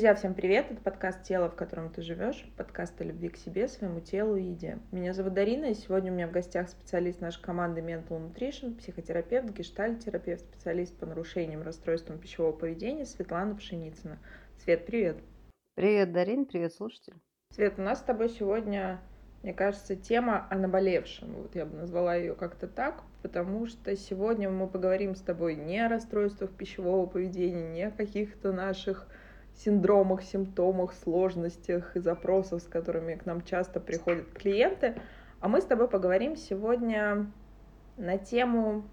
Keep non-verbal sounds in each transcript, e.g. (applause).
Друзья, всем привет! Это подкаст «Тело, в котором ты живешь», подкаст о любви к себе, своему телу и еде. Меня зовут Дарина, и сегодня у меня в гостях специалист нашей команды Mental Nutrition, психотерапевт, гештальт-терапевт, специалист по нарушениям, расстройствам пищевого поведения Светлана Пшеницына. Свет, привет! Привет, Дарин, привет, слушатель. Свет, у нас с тобой сегодня, мне кажется, тема о наболевшем. Вот я бы назвала ее как-то так, потому что сегодня мы поговорим с тобой не о расстройствах пищевого поведения, не о каких-то наших синдромах, симптомах, сложностях и запросах, с которыми к нам часто приходят клиенты. А мы с тобой поговорим сегодня на тему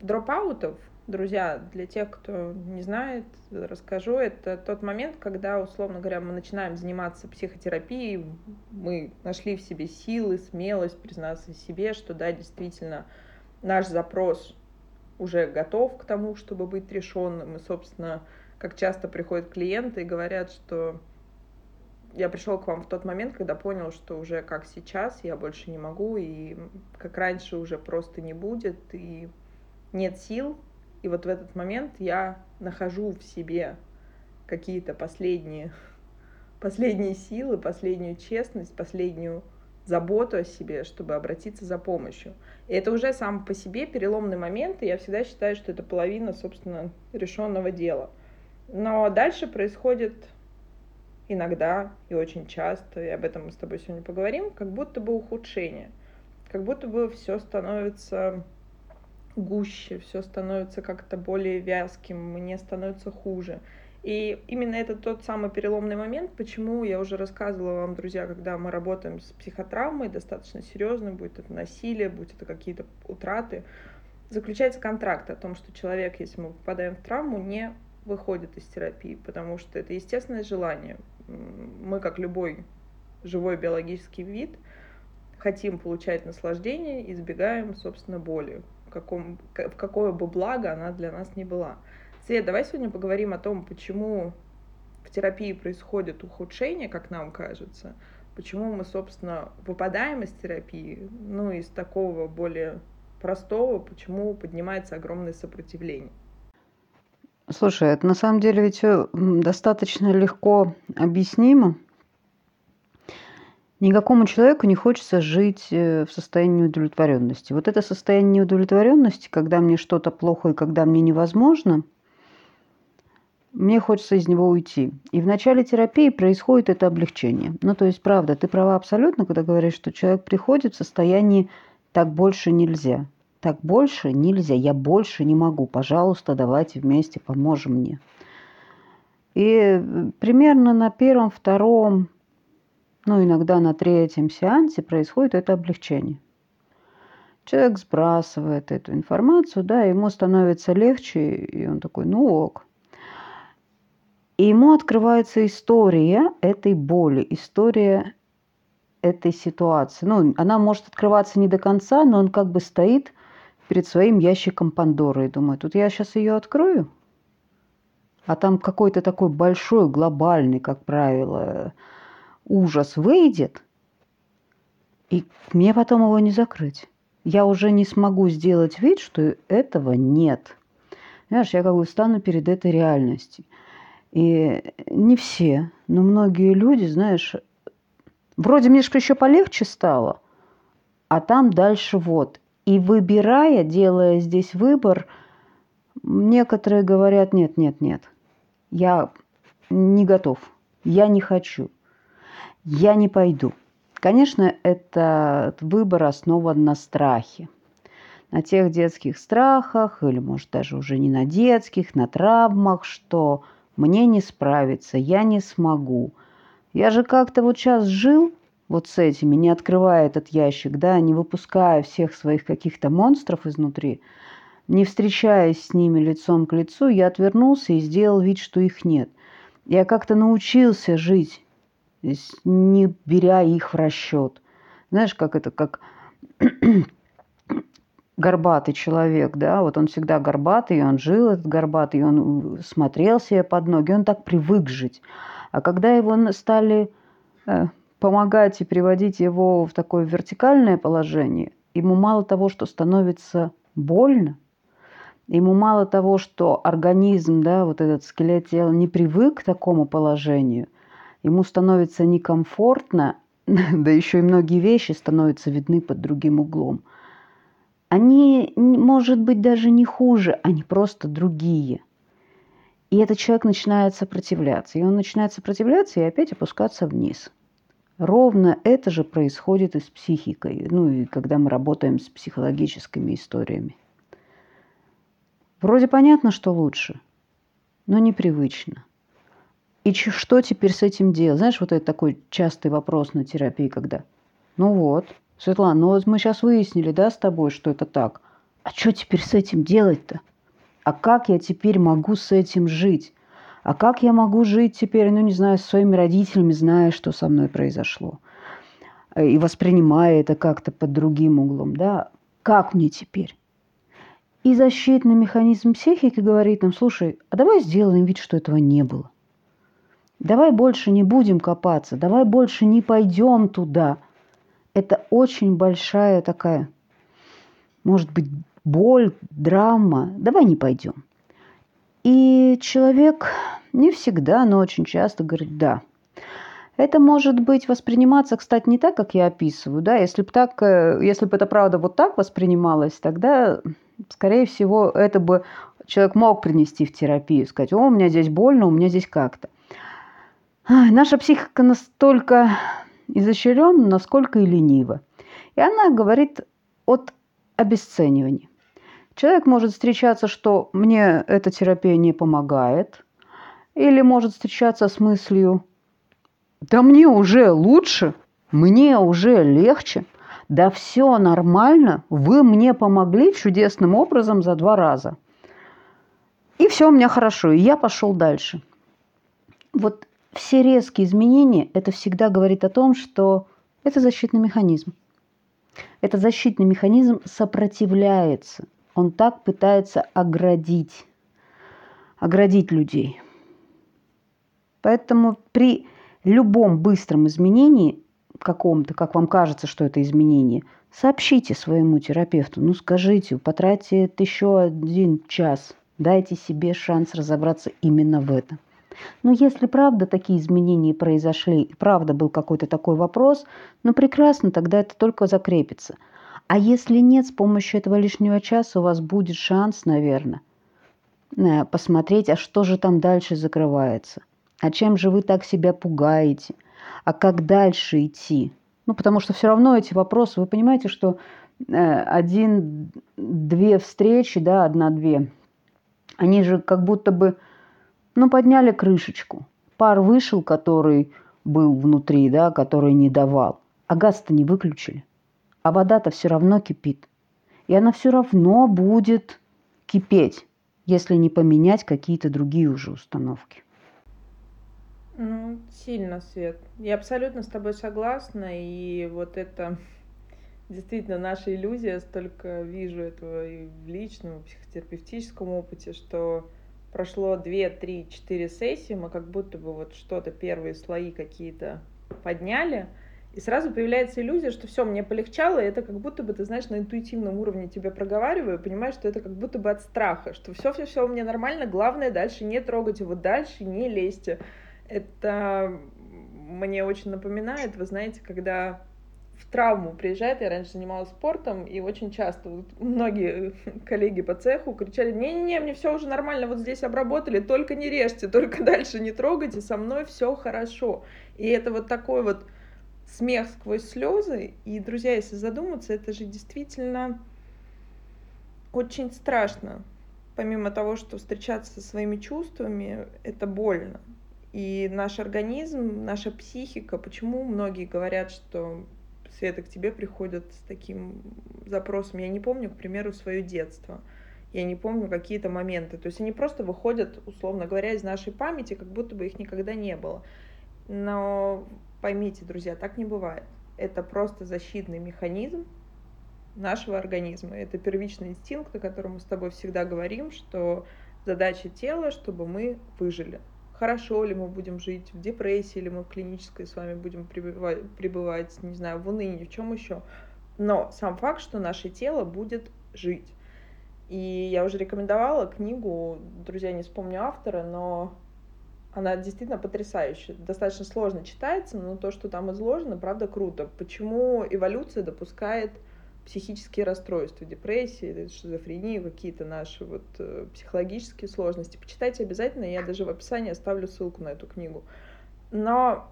дропаутов. Друзья, для тех, кто не знает, расскажу, это тот момент, когда, условно говоря, мы начинаем заниматься психотерапией, мы нашли в себе силы, смелость признаться себе, что да, действительно, наш запрос уже готов к тому, чтобы быть решенным, и, собственно, как часто приходят клиенты и говорят, что я пришел к вам в тот момент, когда понял, что уже как сейчас я больше не могу, и как раньше уже просто не будет, и нет сил. И вот в этот момент я нахожу в себе какие-то последние, (laughs) последние силы, последнюю честность, последнюю заботу о себе, чтобы обратиться за помощью. И это уже сам по себе переломный момент, и я всегда считаю, что это половина, собственно, решенного дела. Но дальше происходит иногда и очень часто, и об этом мы с тобой сегодня поговорим, как будто бы ухудшение, как будто бы все становится гуще, все становится как-то более вязким, мне становится хуже. И именно это тот самый переломный момент, почему я уже рассказывала вам, друзья, когда мы работаем с психотравмой, достаточно серьезно, будет это насилие, будет это какие-то утраты, заключается контракт о том, что человек, если мы попадаем в травму, не выходит из терапии, потому что это естественное желание. Мы, как любой живой биологический вид, хотим получать наслаждение, избегаем, собственно, боли, в, каком, в какое бы благо она для нас не была. Свет, давай сегодня поговорим о том, почему в терапии происходит ухудшение, как нам кажется, почему мы, собственно, выпадаем из терапии, ну, из такого более простого, почему поднимается огромное сопротивление. Слушай, это на самом деле ведь все достаточно легко объяснимо. Никакому человеку не хочется жить э, в состоянии удовлетворенности. Вот это состояние неудовлетворенности, когда мне что-то плохо и когда мне невозможно, мне хочется из него уйти. И в начале терапии происходит это облегчение. Ну, то есть, правда, ты права абсолютно, когда говоришь, что человек приходит в состоянии «так больше нельзя» так больше нельзя, я больше не могу, пожалуйста, давайте вместе поможем мне. И э, примерно на первом, втором, ну иногда на третьем сеансе происходит это облегчение. Человек сбрасывает эту информацию, да, ему становится легче, и он такой, ну ок. И ему открывается история этой боли, история этой ситуации. Ну, она может открываться не до конца, но он как бы стоит перед своим ящиком Пандоры и думаю, тут я сейчас ее открою, а там какой-то такой большой, глобальный, как правило, ужас выйдет, и мне потом его не закрыть. Я уже не смогу сделать вид, что этого нет. Знаешь, я как бы встану перед этой реальностью. И не все, но многие люди, знаешь, вроде мне еще полегче стало, а там дальше вот. И выбирая, делая здесь выбор, некоторые говорят, нет, нет, нет, я не готов, я не хочу, я не пойду. Конечно, этот выбор основан на страхе. На тех детских страхах, или, может, даже уже не на детских, на травмах, что мне не справиться, я не смогу. Я же как-то вот сейчас жил, вот с этими, не открывая этот ящик, да, не выпуская всех своих каких-то монстров изнутри, не встречаясь с ними лицом к лицу, я отвернулся и сделал вид, что их нет. Я как-то научился жить, не беря их в расчет. Знаешь, как это, как (clears throat) горбатый человек, да, вот он всегда горбатый, он жил этот горбатый, он смотрел себе под ноги, он так привык жить. А когда его стали э, помогать и приводить его в такое вертикальное положение, ему мало того, что становится больно, Ему мало того, что организм, да, вот этот скелет тела не привык к такому положению, ему становится некомфортно, (laughs) да еще и многие вещи становятся видны под другим углом. Они, может быть, даже не хуже, они просто другие. И этот человек начинает сопротивляться. И он начинает сопротивляться и опять опускаться вниз. Ровно это же происходит и с психикой, ну и когда мы работаем с психологическими историями. Вроде понятно, что лучше, но непривычно. И что теперь с этим делать? Знаешь, вот это такой частый вопрос на терапии, когда, ну вот, Светлана, ну вот мы сейчас выяснили, да, с тобой, что это так. А что теперь с этим делать-то? А как я теперь могу с этим жить? А как я могу жить теперь, ну не знаю, с своими родителями, зная, что со мной произошло? И воспринимая это как-то под другим углом, да? Как мне теперь? И защитный механизм психики говорит нам, слушай, а давай сделаем вид, что этого не было. Давай больше не будем копаться, давай больше не пойдем туда. Это очень большая такая, может быть, боль, драма. Давай не пойдем. И человек не всегда, но очень часто говорит «да». Это может быть восприниматься, кстати, не так, как я описываю. Да? Если бы так, э, если бы это правда вот так воспринималось, тогда скорее всего, это бы человек мог принести в терапию, сказать, о, у меня здесь больно, у меня здесь как-то. Наша психика настолько изощренна, насколько и ленива. И она говорит от обесценивания. Человек может встречаться, что мне эта терапия не помогает, или может встречаться с мыслью, да мне уже лучше, мне уже легче – да все нормально, вы мне помогли чудесным образом за два раза. И все у меня хорошо, и я пошел дальше. Вот все резкие изменения, это всегда говорит о том, что это защитный механизм. Этот защитный механизм сопротивляется. Он так пытается оградить, оградить людей. Поэтому при любом быстром изменении каком-то, как вам кажется, что это изменение, сообщите своему терапевту, ну скажите, потратьте еще один час, дайте себе шанс разобраться именно в этом. Но если правда такие изменения произошли, правда был какой-то такой вопрос, ну прекрасно, тогда это только закрепится. А если нет, с помощью этого лишнего часа у вас будет шанс, наверное, э, посмотреть, а что же там дальше закрывается. А чем же вы так себя пугаете – а как дальше идти? Ну, потому что все равно эти вопросы, вы понимаете, что э, один-две встречи, да, одна-две, они же как будто бы, ну, подняли крышечку. Пар вышел, который был внутри, да, который не давал. А газ-то не выключили. А вода-то все равно кипит. И она все равно будет кипеть, если не поменять какие-то другие уже установки. Ну, сильно, Свет. Я абсолютно с тобой согласна, и вот это (laughs) действительно наша иллюзия, столько вижу этого и в личном, и в психотерапевтическом опыте, что прошло 2, 3, 4 сессии, мы как будто бы вот что-то, первые слои какие-то подняли, и сразу появляется иллюзия, что все, мне полегчало, и это как будто бы, ты знаешь, на интуитивном уровне тебе проговариваю, понимаешь, что это как будто бы от страха, что все-все-все у меня нормально, главное дальше не трогать его, дальше не лезьте. Это мне очень напоминает, вы знаете, когда в травму приезжает, я раньше занималась спортом, и очень часто вот, многие (laughs) коллеги по цеху кричали, не-не-не, мне все уже нормально, вот здесь обработали, только не режьте, только (laughs) дальше не трогайте, со мной все хорошо. И это вот такой вот смех сквозь слезы, и, друзья, если задуматься, это же действительно очень страшно. Помимо того, что встречаться со своими чувствами, это больно. И наш организм, наша психика, почему многие говорят, что Света, к тебе приходят с таким запросом. Я не помню, к примеру, свое детство. Я не помню какие-то моменты. То есть они просто выходят, условно говоря, из нашей памяти, как будто бы их никогда не было. Но поймите, друзья, так не бывает. Это просто защитный механизм нашего организма. Это первичный инстинкт, о котором мы с тобой всегда говорим, что задача тела, чтобы мы выжили хорошо ли мы будем жить, в депрессии или мы в клинической с вами будем пребывать, не знаю, в унынии, в чем еще. Но сам факт, что наше тело будет жить. И я уже рекомендовала книгу, друзья, не вспомню автора, но она действительно потрясающая. Достаточно сложно читается, но то, что там изложено, правда круто. Почему эволюция допускает психические расстройства, депрессии, шизофрению, какие-то наши вот э, психологические сложности. Почитайте обязательно, я даже в описании оставлю ссылку на эту книгу. Но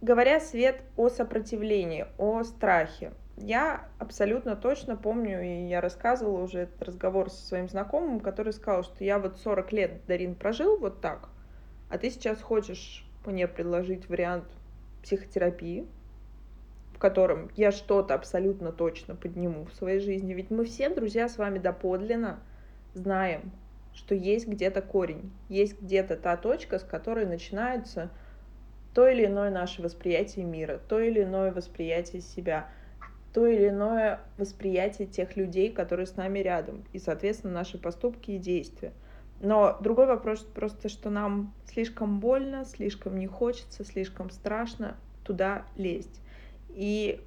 говоря, Свет, о сопротивлении, о страхе, я абсолютно точно помню, и я рассказывала уже этот разговор со своим знакомым, который сказал, что я вот 40 лет, Дарин, прожил вот так, а ты сейчас хочешь мне предложить вариант психотерапии, в котором я что-то абсолютно точно подниму в своей жизни. Ведь мы все, друзья, с вами доподлинно знаем, что есть где-то корень, есть где-то та точка, с которой начинается то или иное наше восприятие мира, то или иное восприятие себя, то или иное восприятие тех людей, которые с нами рядом, и, соответственно, наши поступки и действия. Но другой вопрос просто, что нам слишком больно, слишком не хочется, слишком страшно туда лезть. И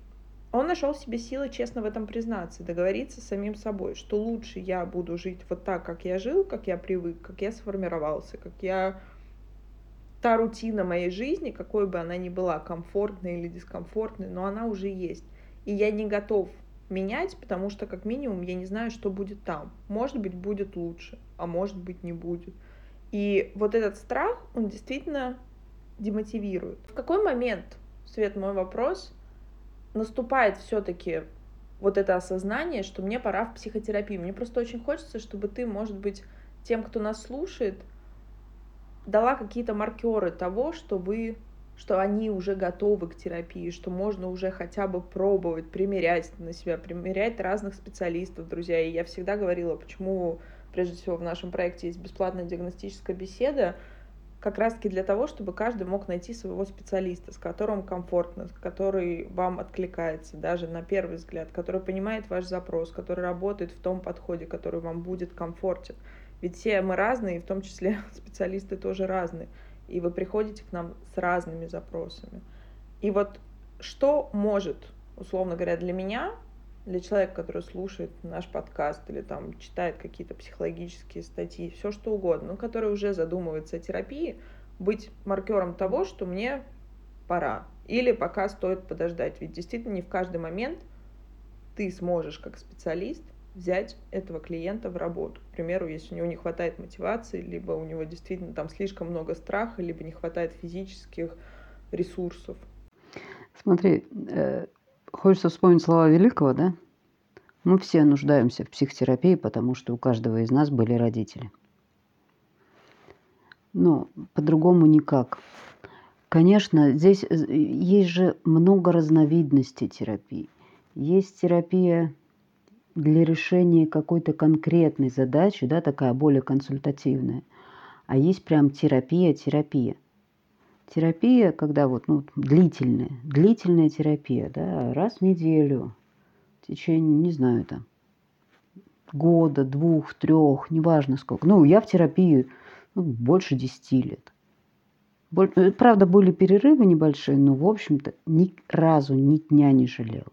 он нашел себе силы честно в этом признаться, договориться с самим собой, что лучше я буду жить вот так, как я жил, как я привык, как я сформировался, как я... Та рутина моей жизни, какой бы она ни была, комфортной или дискомфортной, но она уже есть. И я не готов менять, потому что, как минимум, я не знаю, что будет там. Может быть, будет лучше, а может быть, не будет. И вот этот страх, он действительно демотивирует. В какой момент, Свет, мой вопрос, наступает все-таки вот это осознание, что мне пора в психотерапию. Мне просто очень хочется, чтобы ты, может быть, тем, кто нас слушает, дала какие-то маркеры того, что вы что они уже готовы к терапии, что можно уже хотя бы пробовать, примерять на себя, примерять разных специалистов, друзья. И я всегда говорила, почему прежде всего в нашем проекте есть бесплатная диагностическая беседа, как раз-таки для того, чтобы каждый мог найти своего специалиста, с которым комфортно, который вам откликается даже на первый взгляд, который понимает ваш запрос, который работает в том подходе, который вам будет комфортен. Ведь все мы разные, в том числе (laughs) специалисты тоже разные. И вы приходите к нам с разными запросами. И вот что может, условно говоря, для меня для человека, который слушает наш подкаст или там читает какие-то психологические статьи, все что угодно, но который уже задумывается о терапии, быть маркером того, что мне пора. Или пока стоит подождать. Ведь действительно не в каждый момент ты сможешь как специалист взять этого клиента в работу. К примеру, если у него не хватает мотивации, либо у него действительно там слишком много страха, либо не хватает физических ресурсов. Смотри, э, Хочется вспомнить слова Великого, да? Мы все нуждаемся в психотерапии, потому что у каждого из нас были родители. Но по-другому никак. Конечно, здесь э, есть же много разновидностей терапии. Есть терапия для решения какой-то конкретной задачи, да, такая более консультативная. А есть прям терапия-терапия – терапия, когда вот ну, длительная, длительная терапия, да, раз в неделю, в течение, не знаю, там, года, двух, трех, неважно сколько. Ну, я в терапии ну, больше десяти лет. Э, правда, были перерывы небольшие, но, в общем-то, ни разу ни дня не жалела.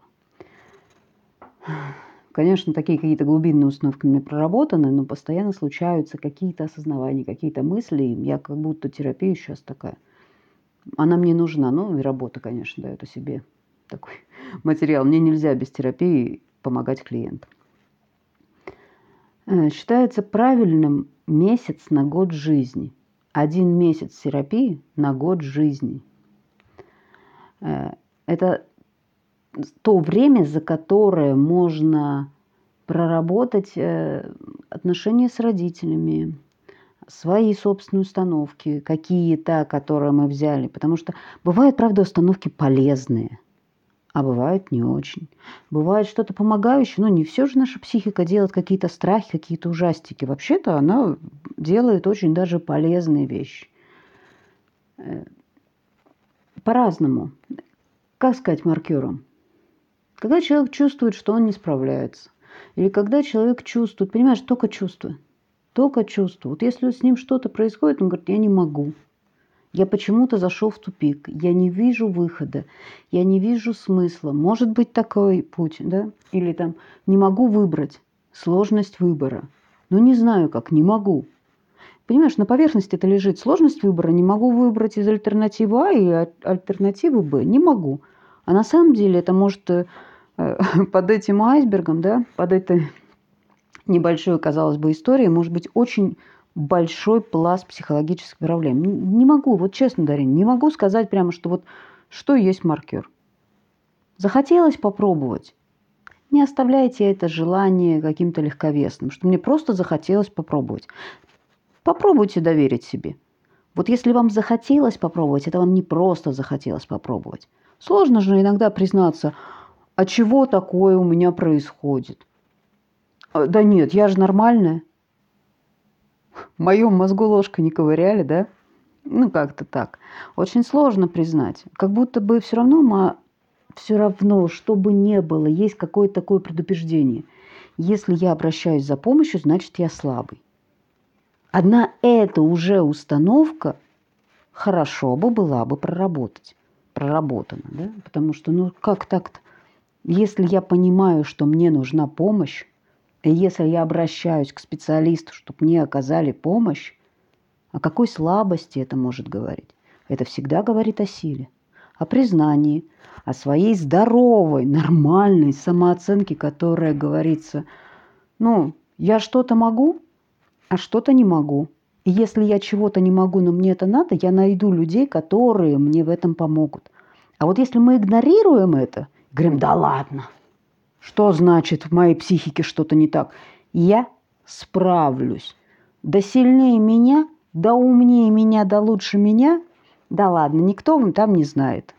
Конечно, такие какие-то глубинные установки у меня проработаны, но постоянно случаются какие-то осознавания, какие-то мысли. Я как будто терапия сейчас такая – она мне нужна. Ну, и работа, конечно, дает о себе такой (laughs) материал. Мне нельзя без терапии помогать клиентам. Э, считается правильным месяц на год жизни. Один месяц терапии на год жизни. Э, это то время, за которое можно проработать э, отношения с родителями, свои собственные установки, какие-то, которые мы взяли. Потому что бывают, правда, установки полезные, а бывают не очень. Бывает что-то помогающее, но не все же наша психика делает какие-то страхи, какие-то ужастики. Вообще-то она делает очень даже полезные вещи. Э, по-разному. Как сказать маркером? Когда человек чувствует, что он не справляется. Или когда человек чувствует, понимаешь, только чувствует только чувство. Вот если с ним что-то происходит, он говорит, я не могу. Я почему-то зашел в тупик. Я не вижу выхода. Я не вижу смысла. Может быть такой путь, да? Или там не могу выбрать. Сложность выбора. но не знаю как, не могу. Понимаешь, на поверхности это лежит сложность выбора. Не могу выбрать из альтернативы А и альтернативы Б. Не могу. А на самом деле это может э, (laughs) под этим айсбергом, да, под этой небольшой, казалось бы, историей, может быть очень большой пласт психологических проблем. Не могу, вот честно, Дарин, не могу сказать прямо, что вот что есть маркер. Захотелось попробовать. Не оставляйте это желание каким-то легковесным, что мне просто захотелось попробовать. Попробуйте доверить себе. Вот если вам захотелось попробовать, это вам не просто захотелось попробовать. Сложно же иногда признаться, а чего такое у меня происходит? А, да нет, я же нормальная. (laughs) В моем мозгу ложка не ковыряли, да? Ну, как-то так. Очень сложно признать. Как будто бы все равно, мы, все равно, что бы ни было, есть какое-то такое предупреждение. Если я обращаюсь за помощью, значит, я слабый. Одна эта уже установка хорошо бы была бы проработать, проработана, да? Потому что, ну, как так-то? Если я понимаю, что мне нужна помощь, и если я обращаюсь к специалисту, чтобы мне оказали помощь, о какой слабости это может говорить? Это всегда говорит о силе, о признании, о своей здоровой, нормальной самооценке, которая говорится, ну, я что-то могу, а что-то не могу. И если я чего-то не могу, но мне это надо, я найду людей, которые мне в этом помогут. А вот если мы игнорируем это, говорим, да ладно, что значит в моей психике что-то не так? Я справлюсь. Да сильнее меня, да умнее меня, да лучше меня. Да ладно, никто вам там не знает.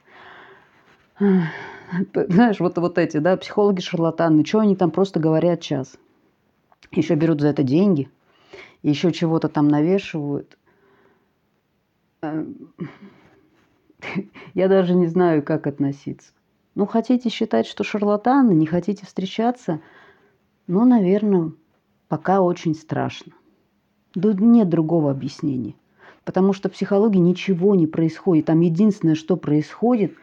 Знаешь, вот, вот эти, да, психологи-шарлатаны, что они там просто говорят час? Еще берут за это деньги – еще чего-то там навешивают. Эм, (laughs) я даже не знаю, как относиться. Ну, хотите считать, что шарлатаны, не хотите встречаться, ну, наверное, пока очень страшно. Да нет другого объяснения. Потому что в психологии ничего не происходит. Там единственное, что происходит,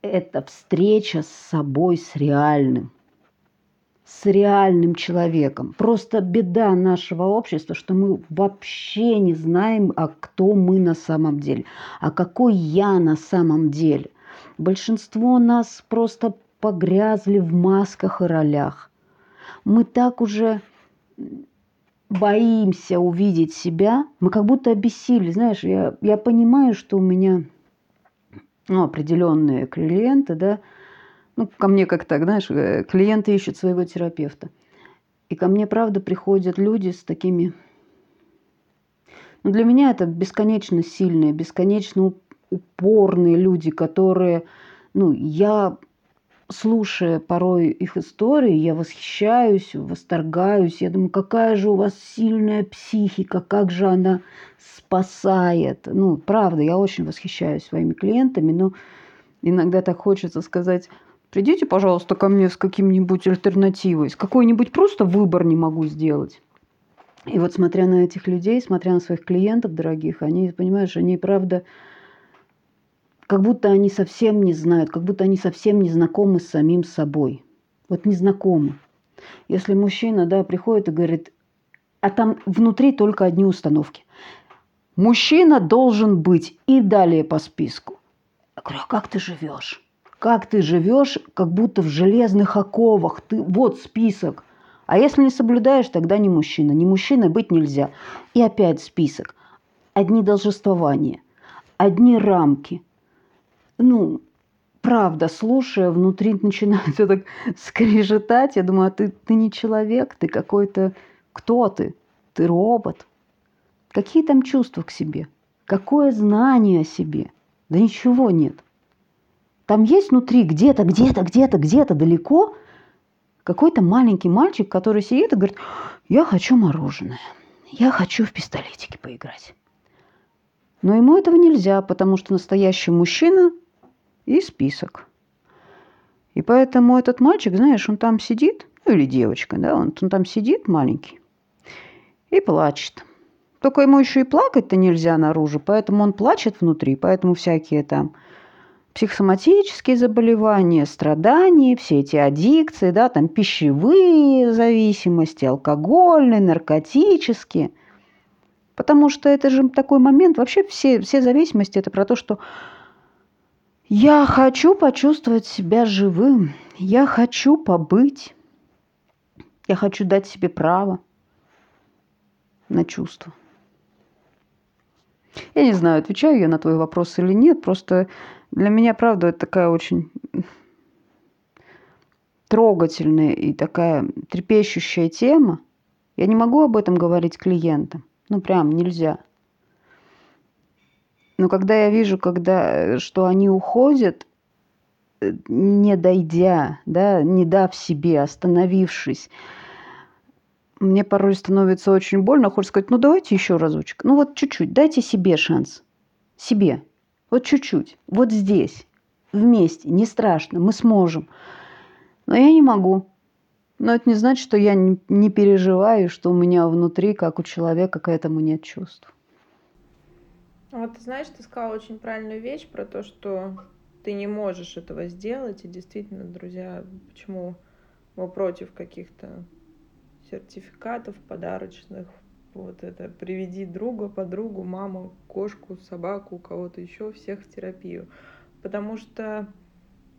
это встреча с собой, с реальным с реальным человеком. Просто беда нашего общества, что мы вообще не знаем, а кто мы на самом деле, а какой я на самом деле. Большинство нас просто погрязли в масках и ролях. Мы так уже боимся увидеть себя, мы как будто обессили. Знаешь, я, я понимаю, что у меня ну, определенные клиенты, да, ну, ко мне как так, знаешь, э, клиенты ищут своего терапевта. И ко мне, правда, приходят люди с такими... Ну, для меня это бесконечно сильные, бесконечно упорные люди, которые... Ну, я, слушая порой их истории, я восхищаюсь, восторгаюсь. Я думаю, какая же у вас сильная психика, как же она спасает. Ну, правда, я очень восхищаюсь своими клиентами, но иногда так хочется сказать, Придите, пожалуйста, ко мне с каким-нибудь альтернативой, с какой-нибудь просто выбор не могу сделать. И вот смотря на этих людей, смотря на своих клиентов дорогих, они, понимаешь, они правда, как будто они совсем не знают, как будто они совсем не знакомы с самим собой. Вот не знакомы. Если мужчина, да, приходит и говорит, а там внутри только одни установки. Мужчина должен быть и далее по списку. Я говорю, а как ты живешь? как ты живешь, как будто в железных оковах. Ты, вот список. А если не соблюдаешь, тогда не мужчина. Не мужчиной быть нельзя. И опять список. Одни должествования, одни рамки. Ну, правда, слушая, внутри (laughs) начинает все так скрежетать. Я думаю, а ты, ты не человек, ты какой-то... Кто ты? Ты робот. Какие там чувства к себе? Какое знание о себе? Да ничего нет. Там есть внутри где-то, где-то, где-то, где-то далеко какой-то маленький мальчик, который сидит и говорит, я хочу мороженое, я хочу в пистолетики поиграть. Но ему этого нельзя, потому что настоящий мужчина и список. И поэтому этот мальчик, знаешь, он там сидит, ну или девочка, да, он, он там сидит маленький и плачет. Только ему еще и плакать-то нельзя наружу, поэтому он плачет внутри, поэтому всякие там психосоматические заболевания, страдания, все эти аддикции, да, там пищевые зависимости, алкогольные, наркотические. Потому что это же такой момент, вообще все, все зависимости, это про то, что я хочу почувствовать себя живым, я хочу побыть, я хочу дать себе право на чувство. Я не знаю, отвечаю я на твой вопрос или нет, просто для меня, правда, это такая очень трогательная и такая трепещущая тема. Я не могу об этом говорить клиентам. Ну, прям нельзя. Но когда я вижу, когда, что они уходят, э, не дойдя, да, не дав себе, остановившись, мне порой становится очень больно. Хочется сказать, ну давайте еще разочек. Ну вот чуть-чуть, дайте себе шанс. Себе. Вот чуть-чуть. Вот здесь. Вместе. Не страшно. Мы сможем. Но я не могу. Но это не значит, что я не переживаю, что у меня внутри, как у человека, к этому нет чувств. Вот ты знаешь, ты сказала очень правильную вещь про то, что ты не можешь этого сделать. И действительно, друзья, почему мы против каких-то сертификатов подарочных, вот это приведи друга, подругу, маму, кошку, собаку, кого-то еще, всех в терапию. Потому что,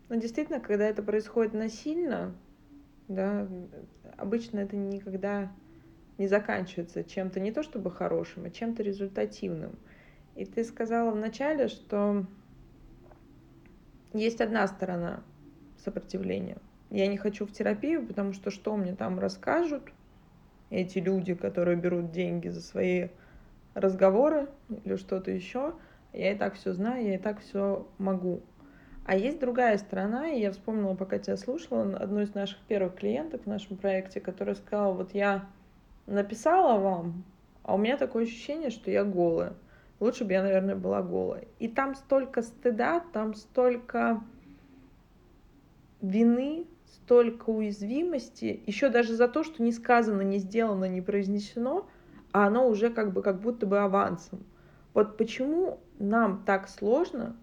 ну, действительно, когда это происходит насильно, да, обычно это никогда не заканчивается чем-то не то чтобы хорошим, а чем-то результативным. И ты сказала вначале, что есть одна сторона сопротивления. Я не хочу в терапию, потому что что мне там расскажут, эти люди, которые берут деньги за свои разговоры или что-то еще, я и так все знаю, я и так все могу. А есть другая сторона, и я вспомнила, пока тебя слушала, одну из наших первых клиенток в нашем проекте, которая сказала, вот я написала вам, а у меня такое ощущение, что я голая. Лучше бы я, наверное, была голая. И там столько стыда, там столько вины, столько уязвимости, еще даже за то, что не сказано, не сделано, не произнесено, а оно уже как бы как будто бы авансом. Вот почему нам так сложно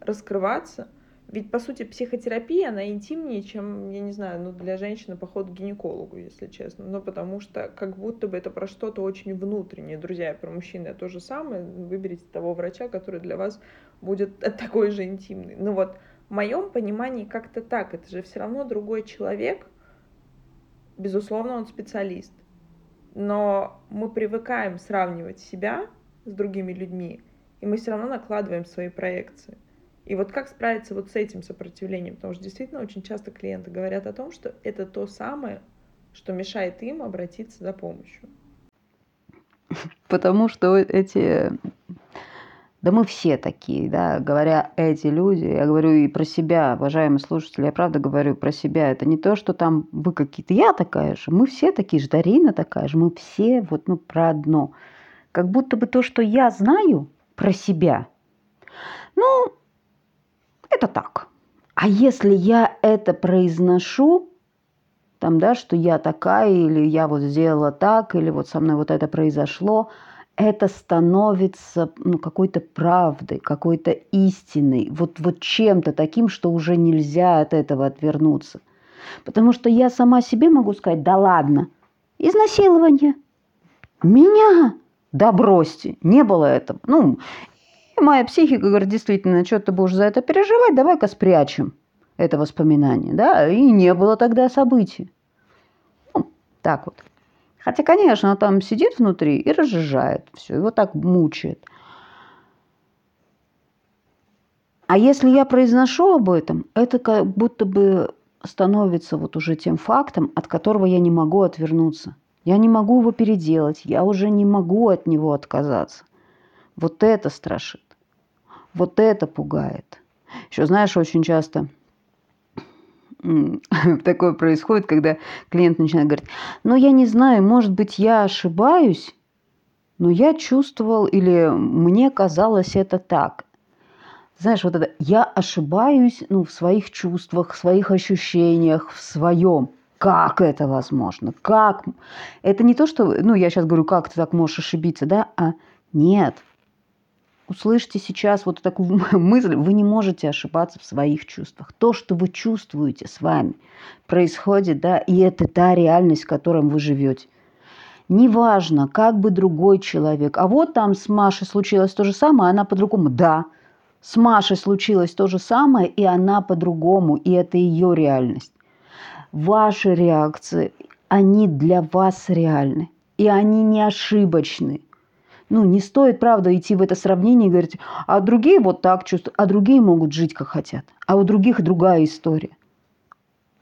раскрываться, ведь, по сути, психотерапия, она интимнее, чем, я не знаю, ну, для женщины поход к гинекологу, если честно. Ну, потому что как будто бы это про что-то очень внутреннее. Друзья, про мужчин это то же самое. Выберите того врача, который для вас будет (laughs) такой же интимный. Ну, вот в моем понимании как-то так. Это же все равно другой человек. Безусловно, он специалист. Но мы привыкаем сравнивать себя с другими людьми, и мы все равно накладываем свои проекции. И вот как справиться вот с этим сопротивлением? Потому что действительно очень часто клиенты говорят о том, что это то самое, что мешает им обратиться за помощью. Потому что эти да мы все такие, да, говоря эти люди, я говорю и про себя, уважаемые слушатели, я правда говорю про себя. Это не то, что там вы какие-то, я такая же, мы все такие же, Дарина такая же, мы все вот ну про одно. Как будто бы то, что я знаю про себя, ну, это так. А если я это произношу, там, да, что я такая, или я вот сделала так, или вот со мной вот это произошло – это становится ну, какой-то правдой, какой-то истиной, вот, вот чем-то таким, что уже нельзя от этого отвернуться. Потому что я сама себе могу сказать, да ладно, изнасилование. Меня? Да бросьте, не было этого. Ну, и моя психика говорит, действительно, что ты будешь за это переживать, давай-ка спрячем это воспоминание. Да? И не было тогда событий. Ну, так вот. Хотя, конечно, он там сидит внутри и разжижает все, его так мучает. А если я произношу об этом, это как будто бы становится вот уже тем фактом, от которого я не могу отвернуться. Я не могу его переделать, я уже не могу от него отказаться. Вот это страшит, вот это пугает. Еще знаешь, очень часто (laughs) такое происходит, когда клиент начинает говорить, ну я не знаю, может быть я ошибаюсь, но я чувствовал или мне казалось это так. Знаешь, вот это я ошибаюсь ну, в своих чувствах, в своих ощущениях, в своем. Как это возможно? Как? Это не то, что, ну, я сейчас говорю, как ты так можешь ошибиться, да? А нет. Услышьте сейчас вот такую (laughs) мысль, вы не можете ошибаться в своих чувствах. То, что вы чувствуете с вами, происходит, да, и это та реальность, в которой вы живете. Неважно, как бы другой человек. А вот там с Машей случилось то же самое, она по-другому. Да, с Машей случилось то же самое, и она по-другому, и это ее реальность. Ваши реакции, они для вас реальны, и они не ошибочны. Ну, не стоит, правда, идти в это сравнение и говорить, а другие вот так чувствуют, а другие могут жить, как хотят, а у других другая история.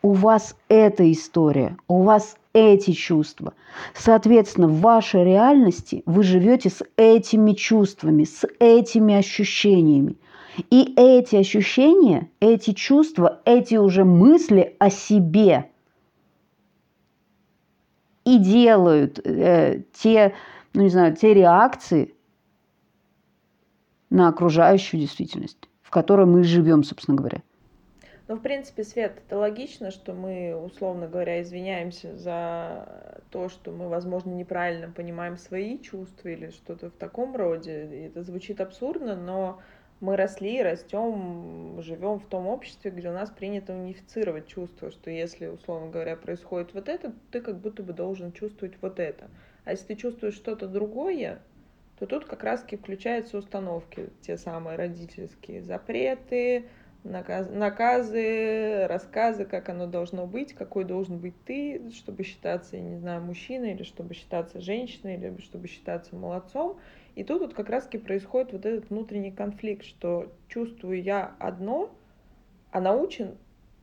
У вас эта история, у вас эти чувства. Соответственно, в вашей реальности вы живете с этими чувствами, с этими ощущениями. И эти ощущения, эти чувства, эти уже мысли о себе и делают э, те, ну не знаю, те реакции на окружающую действительность, в которой мы живем, собственно говоря. Ну, в принципе, Свет, это логично, что мы, условно говоря, извиняемся за то, что мы, возможно, неправильно понимаем свои чувства или что-то в таком роде. И это звучит абсурдно, но мы росли, растем, живем в том обществе, где у нас принято унифицировать чувства, что если, условно говоря, происходит вот это, ты как будто бы должен чувствовать вот это. А если ты чувствуешь что-то другое, то тут как раз-таки включаются установки, те самые родительские запреты, наказ, наказы, рассказы, как оно должно быть, какой должен быть ты, чтобы считаться, я не знаю, мужчиной, или чтобы считаться женщиной, или чтобы считаться молодцом. И тут вот как раз-таки происходит вот этот внутренний конфликт, что чувствую я одно, а научен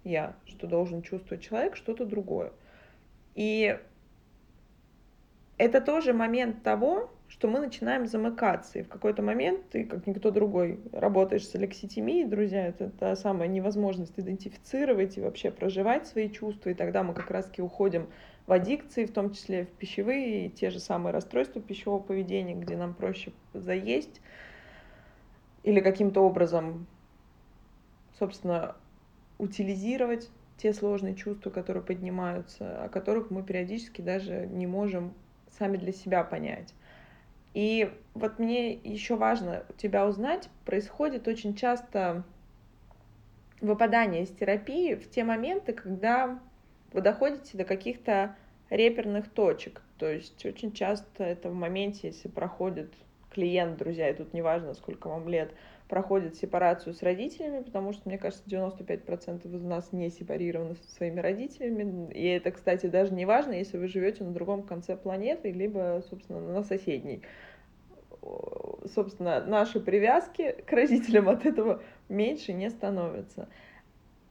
я, что должен чувствовать человек, что-то другое. И это тоже момент того, что мы начинаем замыкаться. И в какой-то момент ты, как никто другой, работаешь с алекситимией, друзья, это та самая невозможность идентифицировать и вообще проживать свои чувства. И тогда мы как раз-таки уходим в аддикции, в том числе в пищевые, и те же самые расстройства пищевого поведения, где нам проще заесть или каким-то образом, собственно, утилизировать те сложные чувства, которые поднимаются, о которых мы периодически даже не можем сами для себя понять. И вот мне еще важно тебя узнать, происходит очень часто выпадание из терапии в те моменты, когда вы доходите до каких-то реперных точек. То есть очень часто это в моменте, если проходит клиент, друзья, и тут неважно, сколько вам лет, проходит сепарацию с родителями, потому что, мне кажется, 95% из нас не сепарированы со своими родителями. И это, кстати, даже не важно, если вы живете на другом конце планеты, либо, собственно, на соседней. Собственно, наши привязки к родителям от этого меньше не становятся.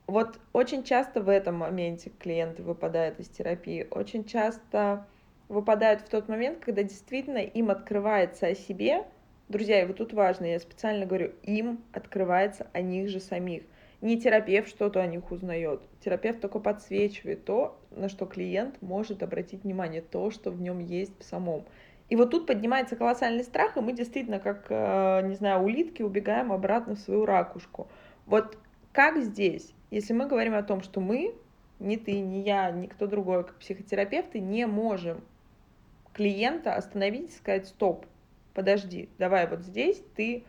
Вот очень часто в этом моменте клиенты выпадают из терапии, очень часто выпадают в тот момент, когда действительно им открывается о себе, Друзья, и вот тут важно, я специально говорю, им открывается о них же самих. Не терапевт что-то о них узнает. Терапевт только подсвечивает то, на что клиент может обратить внимание, то, что в нем есть в самом. И вот тут поднимается колоссальный страх, и мы действительно, как, э, не знаю, улитки, убегаем обратно в свою ракушку. Вот как здесь, если мы говорим о том, что мы, ни ты, ни я, ни кто другой, как психотерапевты, не можем клиента остановить и сказать «стоп», подожди, давай вот здесь ты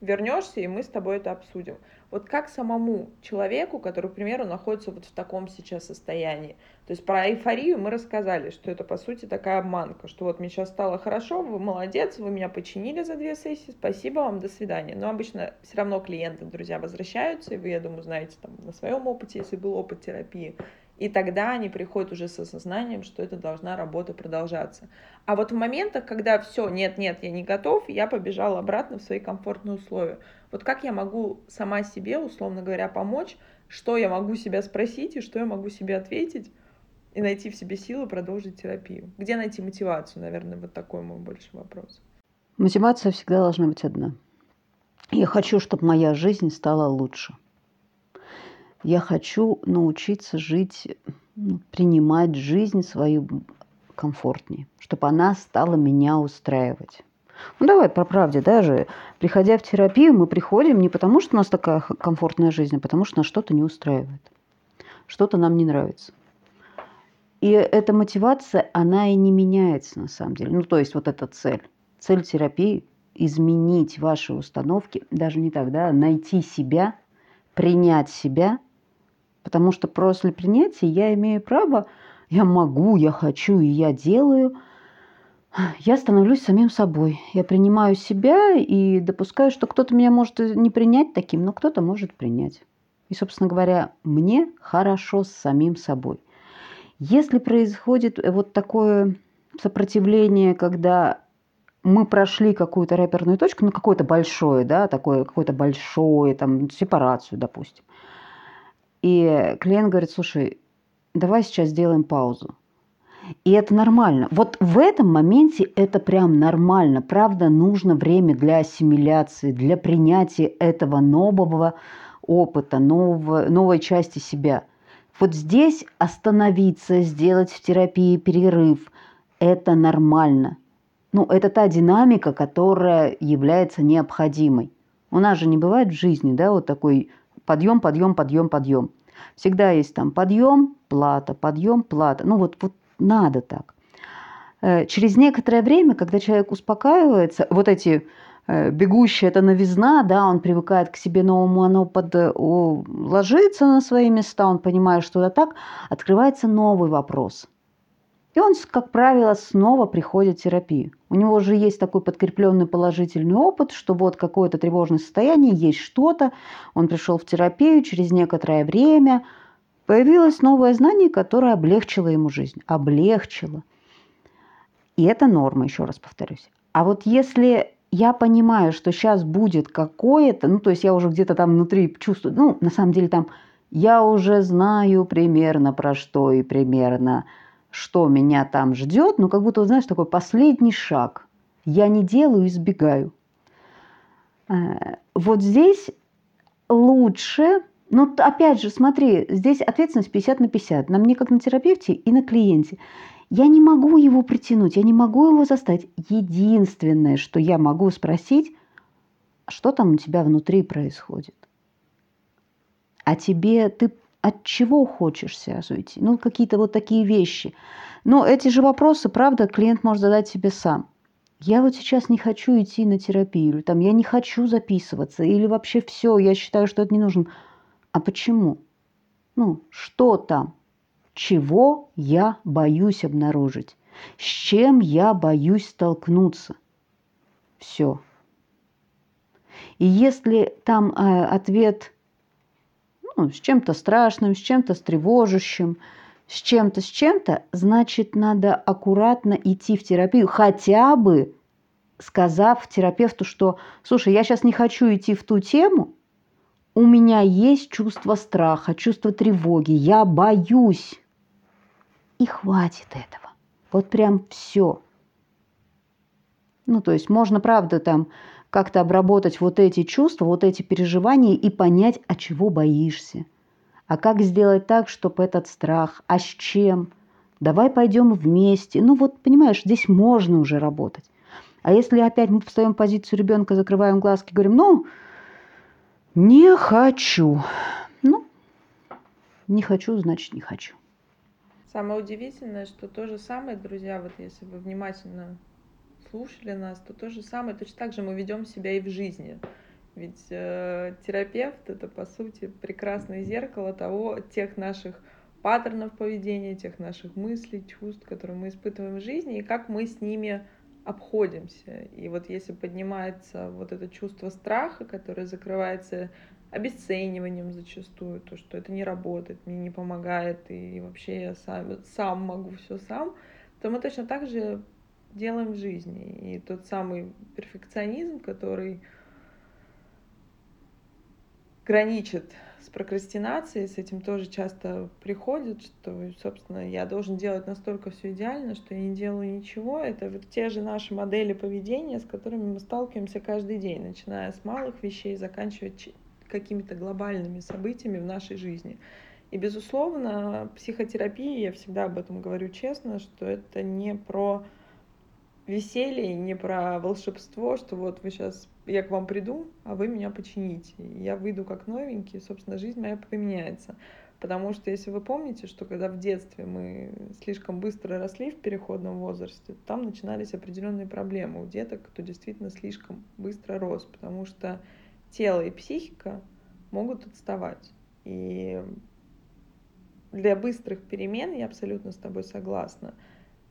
вернешься, и мы с тобой это обсудим. Вот как самому человеку, который, к примеру, находится вот в таком сейчас состоянии. То есть про эйфорию мы рассказали, что это, по сути, такая обманка, что вот мне сейчас стало хорошо, вы молодец, вы меня починили за две сессии, спасибо вам, до свидания. Но обычно все равно клиенты, друзья, возвращаются, и вы, я думаю, знаете там на своем опыте, если был опыт терапии, и тогда они приходят уже с осознанием, что это должна работа продолжаться. А вот в моментах, когда все, нет, нет, я не готов, я побежал обратно в свои комфортные условия. Вот как я могу сама себе, условно говоря, помочь, что я могу себя спросить и что я могу себе ответить, и найти в себе силы продолжить терапию. Где найти мотивацию, наверное, вот такой мой больше вопрос. Мотивация всегда должна быть одна. Я хочу, чтобы моя жизнь стала лучше – я хочу научиться жить, ну, принимать жизнь свою комфортнее, чтобы она стала меня устраивать. Ну давай по правде даже. Приходя в терапию, мы приходим не потому, что у нас такая комфортная жизнь, а потому что нас что-то не устраивает. Что-то нам не нравится. И эта мотивация, она и не меняется на самом деле. Ну то есть вот эта цель. Цель терапии изменить ваши установки, даже не так, да, найти себя, принять себя, потому что после принятия я имею право, я могу, я хочу и я делаю, я становлюсь самим собой. Я принимаю себя и допускаю, что кто-то меня может не принять таким, но кто-то может принять. И, собственно говоря, мне хорошо с самим собой. Если происходит вот такое сопротивление, когда мы прошли какую-то рэперную точку, ну, какое-то большое, да, такое, какое-то большое, там, сепарацию, допустим. И клиент говорит, слушай, давай сейчас сделаем паузу. И это нормально. Вот в этом моменте это прям нормально. Правда, нужно время для ассимиляции, для принятия этого нового опыта, нового, новой части себя. Вот здесь остановиться, сделать в терапии перерыв – это нормально. Ну, это та динамика, которая является необходимой. У нас же не бывает в жизни, да, вот такой подъем, подъем, подъем, подъем. Всегда есть там подъем, плата, подъем, плата. Ну вот, вот надо так. Э, через некоторое время, когда человек успокаивается, вот эти э, бегущие, это новизна, да, он привыкает к себе новому, оно под, ложится на свои места, он понимает, что это так, открывается новый вопрос. И он, как правило, снова приходит в терапию. У него уже есть такой подкрепленный положительный опыт, что вот какое-то тревожное состояние, есть что-то, он пришел в терапию, через некоторое время появилось новое знание, которое облегчило ему жизнь. Облегчило. И это норма, еще раз повторюсь. А вот если я понимаю, что сейчас будет какое-то, ну, то есть я уже где-то там внутри чувствую, ну, на самом деле там я уже знаю примерно про что и примерно, что меня там ждет, ну, как будто, знаешь, такой последний шаг. Я не делаю, избегаю. Э, вот здесь лучше но ну, опять же, смотри, здесь ответственность 50 на 50. На мне, как на терапевте, и на клиенте. Я не могу его притянуть, я не могу его заставить. Единственное, что я могу спросить, что там у тебя внутри происходит? А тебе, ты от чего хочешь сейчас уйти? Ну, какие-то вот такие вещи. Но эти же вопросы, правда, клиент может задать себе сам. Я вот сейчас не хочу идти на терапию, или там я не хочу записываться, или вообще все, я считаю, что это не нужно. А почему? Ну, что там? Чего я боюсь обнаружить? С чем я боюсь столкнуться? Все. И если там э, ответ ну, с чем-то страшным, с чем-то стревожащим, с чем-то, с чем-то, значит, надо аккуратно идти в терапию, хотя бы сказав терапевту, что, слушай, я сейчас не хочу идти в ту тему, у меня есть чувство страха, чувство тревоги, я боюсь. И хватит этого. Вот прям все. Ну, то есть можно, правда, там как-то обработать вот эти чувства, вот эти переживания и понять, а чего боишься. А как сделать так, чтобы этот страх, а с чем? Давай пойдем вместе. Ну вот, понимаешь, здесь можно уже работать. А если опять мы встаем в позицию ребенка, закрываем глазки, говорим, ну, не хочу. Ну, не хочу, значит, не хочу. Самое удивительное, что то же самое, друзья, вот если вы внимательно слушали нас, то то же самое, точно так же мы ведем себя и в жизни. Ведь э, терапевт это по сути прекрасное зеркало того, тех наших паттернов поведения, тех наших мыслей, чувств, которые мы испытываем в жизни, и как мы с ними обходимся. И вот если поднимается вот это чувство страха, которое закрывается обесцениванием зачастую, то, что это не работает, мне не помогает, и вообще я сам, сам могу все сам, то мы точно так же делаем в жизни. И тот самый перфекционизм, который граничит с прокрастинацией, с этим тоже часто приходит, что, собственно, я должен делать настолько все идеально, что я не делаю ничего. Это вот те же наши модели поведения, с которыми мы сталкиваемся каждый день, начиная с малых вещей, заканчивая какими-то глобальными событиями в нашей жизни. И, безусловно, психотерапия, я всегда об этом говорю честно, что это не про веселье, не про волшебство, что вот вы сейчас я к вам приду, а вы меня почините. Я выйду как новенький, собственно, жизнь моя поменяется. Потому что если вы помните, что когда в детстве мы слишком быстро росли в переходном возрасте, там начинались определенные проблемы у деток, кто действительно слишком быстро рос, потому что тело и психика могут отставать. И для быстрых перемен, я абсолютно с тобой согласна,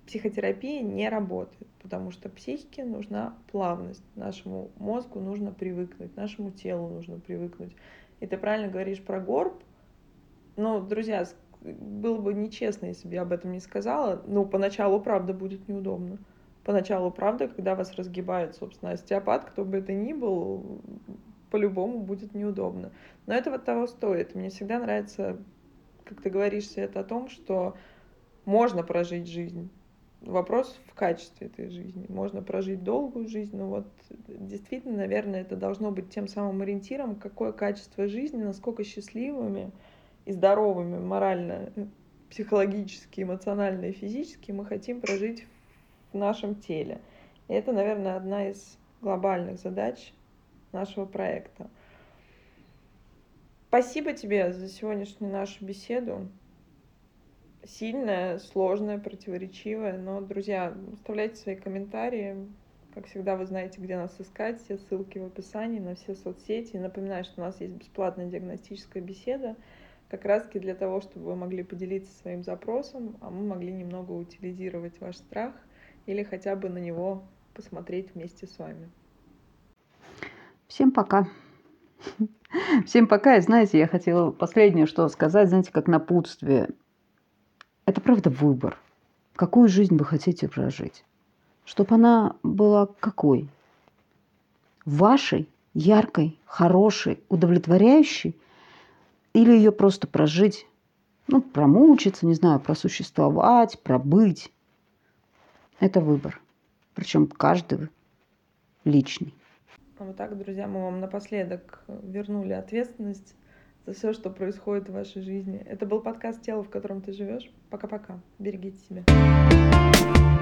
психотерапия не работает, потому что психике нужна плавность, нашему мозгу нужно привыкнуть, нашему телу нужно привыкнуть. И ты правильно говоришь про горб, но, друзья, было бы нечестно, если бы я об этом не сказала. Ну, поначалу, правда, будет неудобно. Поначалу, правда, когда вас разгибает, собственно, остеопат, кто бы это ни был, по-любому будет неудобно. Но этого того стоит. Мне всегда нравится, как ты говоришь, это о том, что можно прожить жизнь. Вопрос в качестве этой жизни. Можно прожить долгую жизнь, но вот действительно, наверное, это должно быть тем самым ориентиром, какое качество жизни, насколько счастливыми и здоровыми морально, психологически, эмоционально и физически мы хотим прожить в нашем теле. И это, наверное, одна из глобальных задач нашего проекта. Спасибо тебе за сегодняшнюю нашу беседу. Сильная, сложная, противоречивая. Но, друзья, оставляйте свои комментарии. Как всегда, вы знаете, где нас искать. Все ссылки в описании на все соцсети. Напоминаю, что у нас есть бесплатная диагностическая беседа как раз таки для того, чтобы вы могли поделиться своим запросом, а мы могли немного утилизировать ваш страх или хотя бы на него посмотреть вместе с вами. Всем пока. (laughs) Всем пока. И знаете, я хотела последнее что сказать, знаете, как напутствие. Это правда выбор. Какую жизнь вы хотите прожить? Чтобы она была какой? Вашей, яркой, хорошей, удовлетворяющей или ее просто прожить, ну, промучиться, не знаю, просуществовать, пробыть. Это выбор. Причем каждый личный. Вот так, друзья, мы вам напоследок вернули ответственность за все, что происходит в вашей жизни. Это был подкаст «Тело, в котором ты живешь». Пока-пока. Берегите себя.